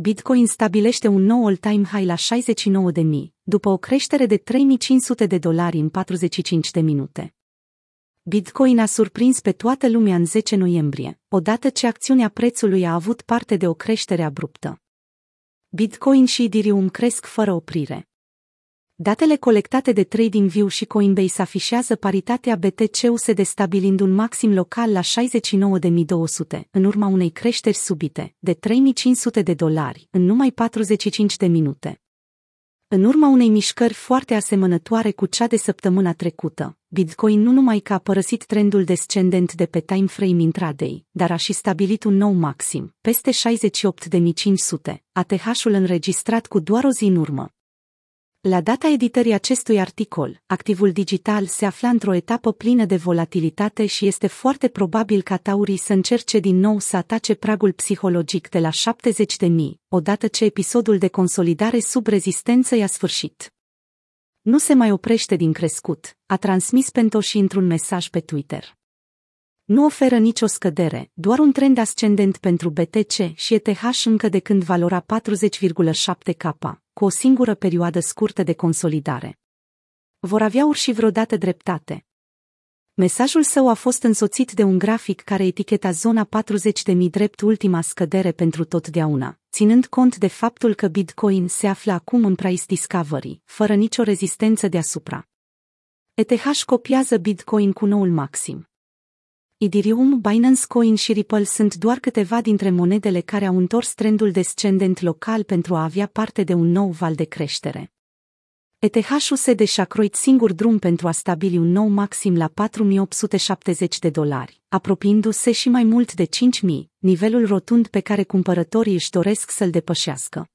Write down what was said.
Bitcoin stabilește un nou all-time high la 69.000, după o creștere de 3500 de dolari în 45 de minute. Bitcoin a surprins pe toată lumea în 10 noiembrie, odată ce acțiunea prețului a avut parte de o creștere abruptă. Bitcoin și Ethereum cresc fără oprire. Datele colectate de TradingView și Coinbase afișează paritatea BTC-USD stabilind un maxim local la 69.200, în urma unei creșteri subite, de 3.500 de dolari, în numai 45 de minute. În urma unei mișcări foarte asemănătoare cu cea de săptămâna trecută, Bitcoin nu numai că a părăsit trendul descendent de pe time frame intraday, dar a și stabilit un nou maxim, peste 68.500, ATH-ul înregistrat cu doar o zi în urmă. La data editării acestui articol, activul digital se afla într-o etapă plină de volatilitate și este foarte probabil ca taurii să încerce din nou să atace pragul psihologic de la 70 de mii, odată ce episodul de consolidare sub rezistență i-a sfârșit. Nu se mai oprește din crescut, a transmis Pentoshi într-un mesaj pe Twitter. Nu oferă nicio scădere, doar un trend ascendent pentru BTC și ETH încă de când valora 40,7K, cu o singură perioadă scurtă de consolidare. Vor avea urși vreodată dreptate. Mesajul său a fost însoțit de un grafic care eticheta zona 40.000 drept ultima scădere pentru totdeauna, ținând cont de faptul că Bitcoin se află acum în price discovery, fără nicio rezistență deasupra. ETH copiază Bitcoin cu noul maxim. Ethereum, Binance Coin și Ripple sunt doar câteva dintre monedele care au întors trendul descendent local pentru a avea parte de un nou val de creștere. ETH-ul se deșacroit singur drum pentru a stabili un nou maxim la 4870 de dolari, apropiindu-se și mai mult de 5000, nivelul rotund pe care cumpărătorii își doresc să-l depășească.